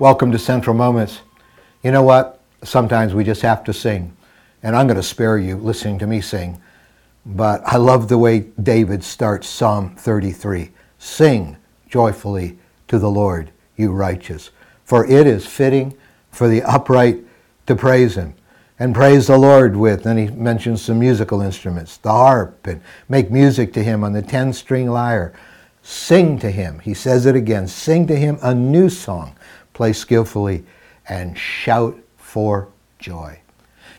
Welcome to Central Moments. You know what? Sometimes we just have to sing. And I'm going to spare you listening to me sing. But I love the way David starts Psalm 33. Sing joyfully to the Lord, you righteous, for it is fitting for the upright to praise him. And praise the Lord with, then he mentions some musical instruments, the harp, and make music to him on the 10 string lyre. Sing to him, he says it again, sing to him a new song play skillfully, and shout for joy.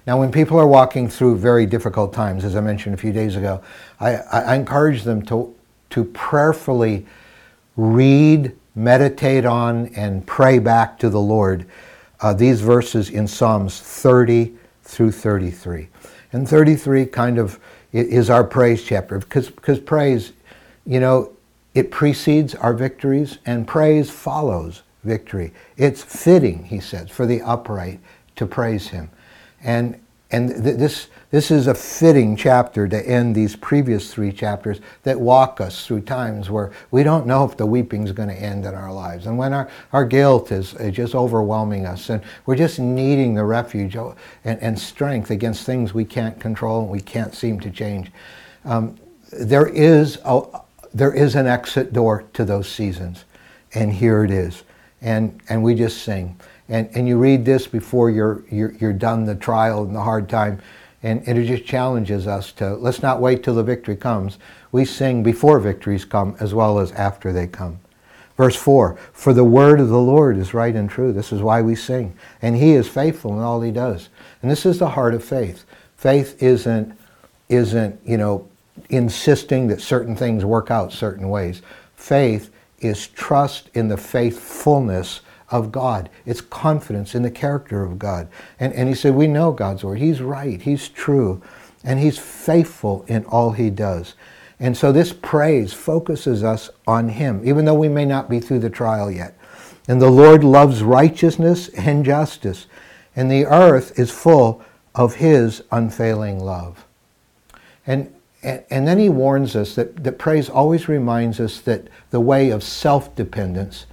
Now, when people are walking through very difficult times, as I mentioned a few days ago, I, I encourage them to, to prayerfully read, meditate on, and pray back to the Lord uh, these verses in Psalms 30 through 33. And 33 kind of is our praise chapter because, because praise, you know, it precedes our victories and praise follows victory. It's fitting, he says, for the upright to praise him. And, and th- this, this is a fitting chapter to end these previous three chapters that walk us through times where we don't know if the weeping is going to end in our lives. And when our, our guilt is, is just overwhelming us and we're just needing the refuge and, and strength against things we can't control and we can't seem to change. Um, there, is a, there is an exit door to those seasons. And here it is and, and we just sing. And, and you read this before you're, you're, you're done the trial and the hard time, and, and it just challenges us to let's not wait till the victory comes. We sing before victories come as well as after they come. Verse 4 For the word of the Lord is right and true. This is why we sing. And he is faithful in all he does. And this is the heart of faith. Faith isn't, isn't you know, insisting that certain things work out certain ways. Faith is trust in the faithfulness of God. It's confidence in the character of God. And, and he said, We know God's word. He's right. He's true. And he's faithful in all he does. And so this praise focuses us on him, even though we may not be through the trial yet. And the Lord loves righteousness and justice. And the earth is full of his unfailing love. And and, and then he warns us that, that praise always reminds us that the way of self dependence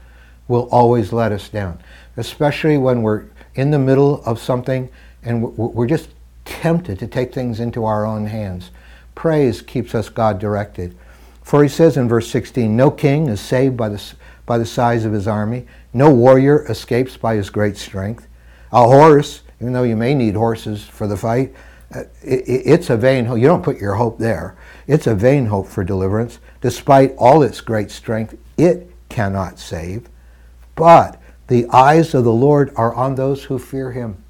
will always let us down, especially when we're in the middle of something and we're just tempted to take things into our own hands. Praise keeps us God directed. For he says in verse 16, No king is saved by the, by the size of his army, no warrior escapes by his great strength. A horse, even though you may need horses for the fight, Uh, it's a vain hope. You don't put your hope there. It's a vain hope for deliverance. Despite all its great strength, it cannot save. But the eyes of the Lord are on those who fear him,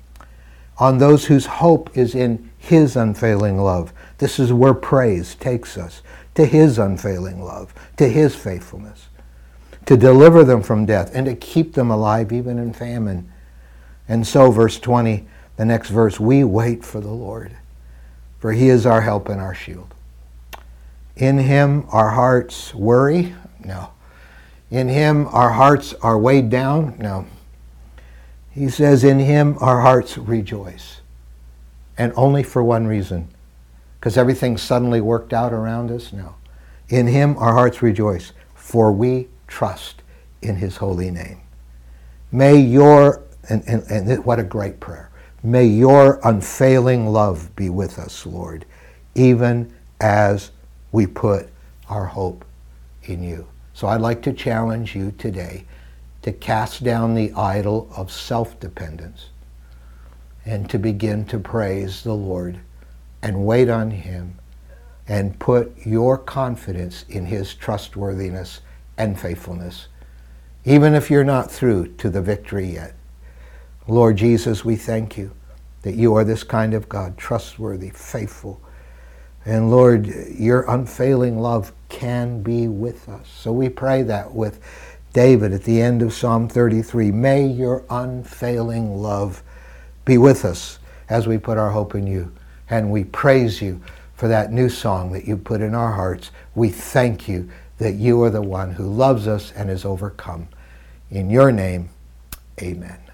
on those whose hope is in his unfailing love. This is where praise takes us to his unfailing love, to his faithfulness, to deliver them from death and to keep them alive even in famine. And so, verse 20, the next verse, we wait for the Lord, for he is our help and our shield. In him our hearts worry? No. In him our hearts are weighed down? No. He says, in him our hearts rejoice. And only for one reason. Because everything suddenly worked out around us? No. In him our hearts rejoice, for we trust in his holy name. May your, and, and, and what a great prayer. May your unfailing love be with us, Lord, even as we put our hope in you. So I'd like to challenge you today to cast down the idol of self dependence and to begin to praise the Lord and wait on Him and put your confidence in His trustworthiness and faithfulness, even if you're not through to the victory yet. Lord Jesus, we thank you that you are this kind of God, trustworthy, faithful. And Lord, your unfailing love can be with us. So we pray that with David at the end of Psalm 33. May your unfailing love be with us as we put our hope in you. And we praise you for that new song that you put in our hearts. We thank you that you are the one who loves us and has overcome. In your name, amen.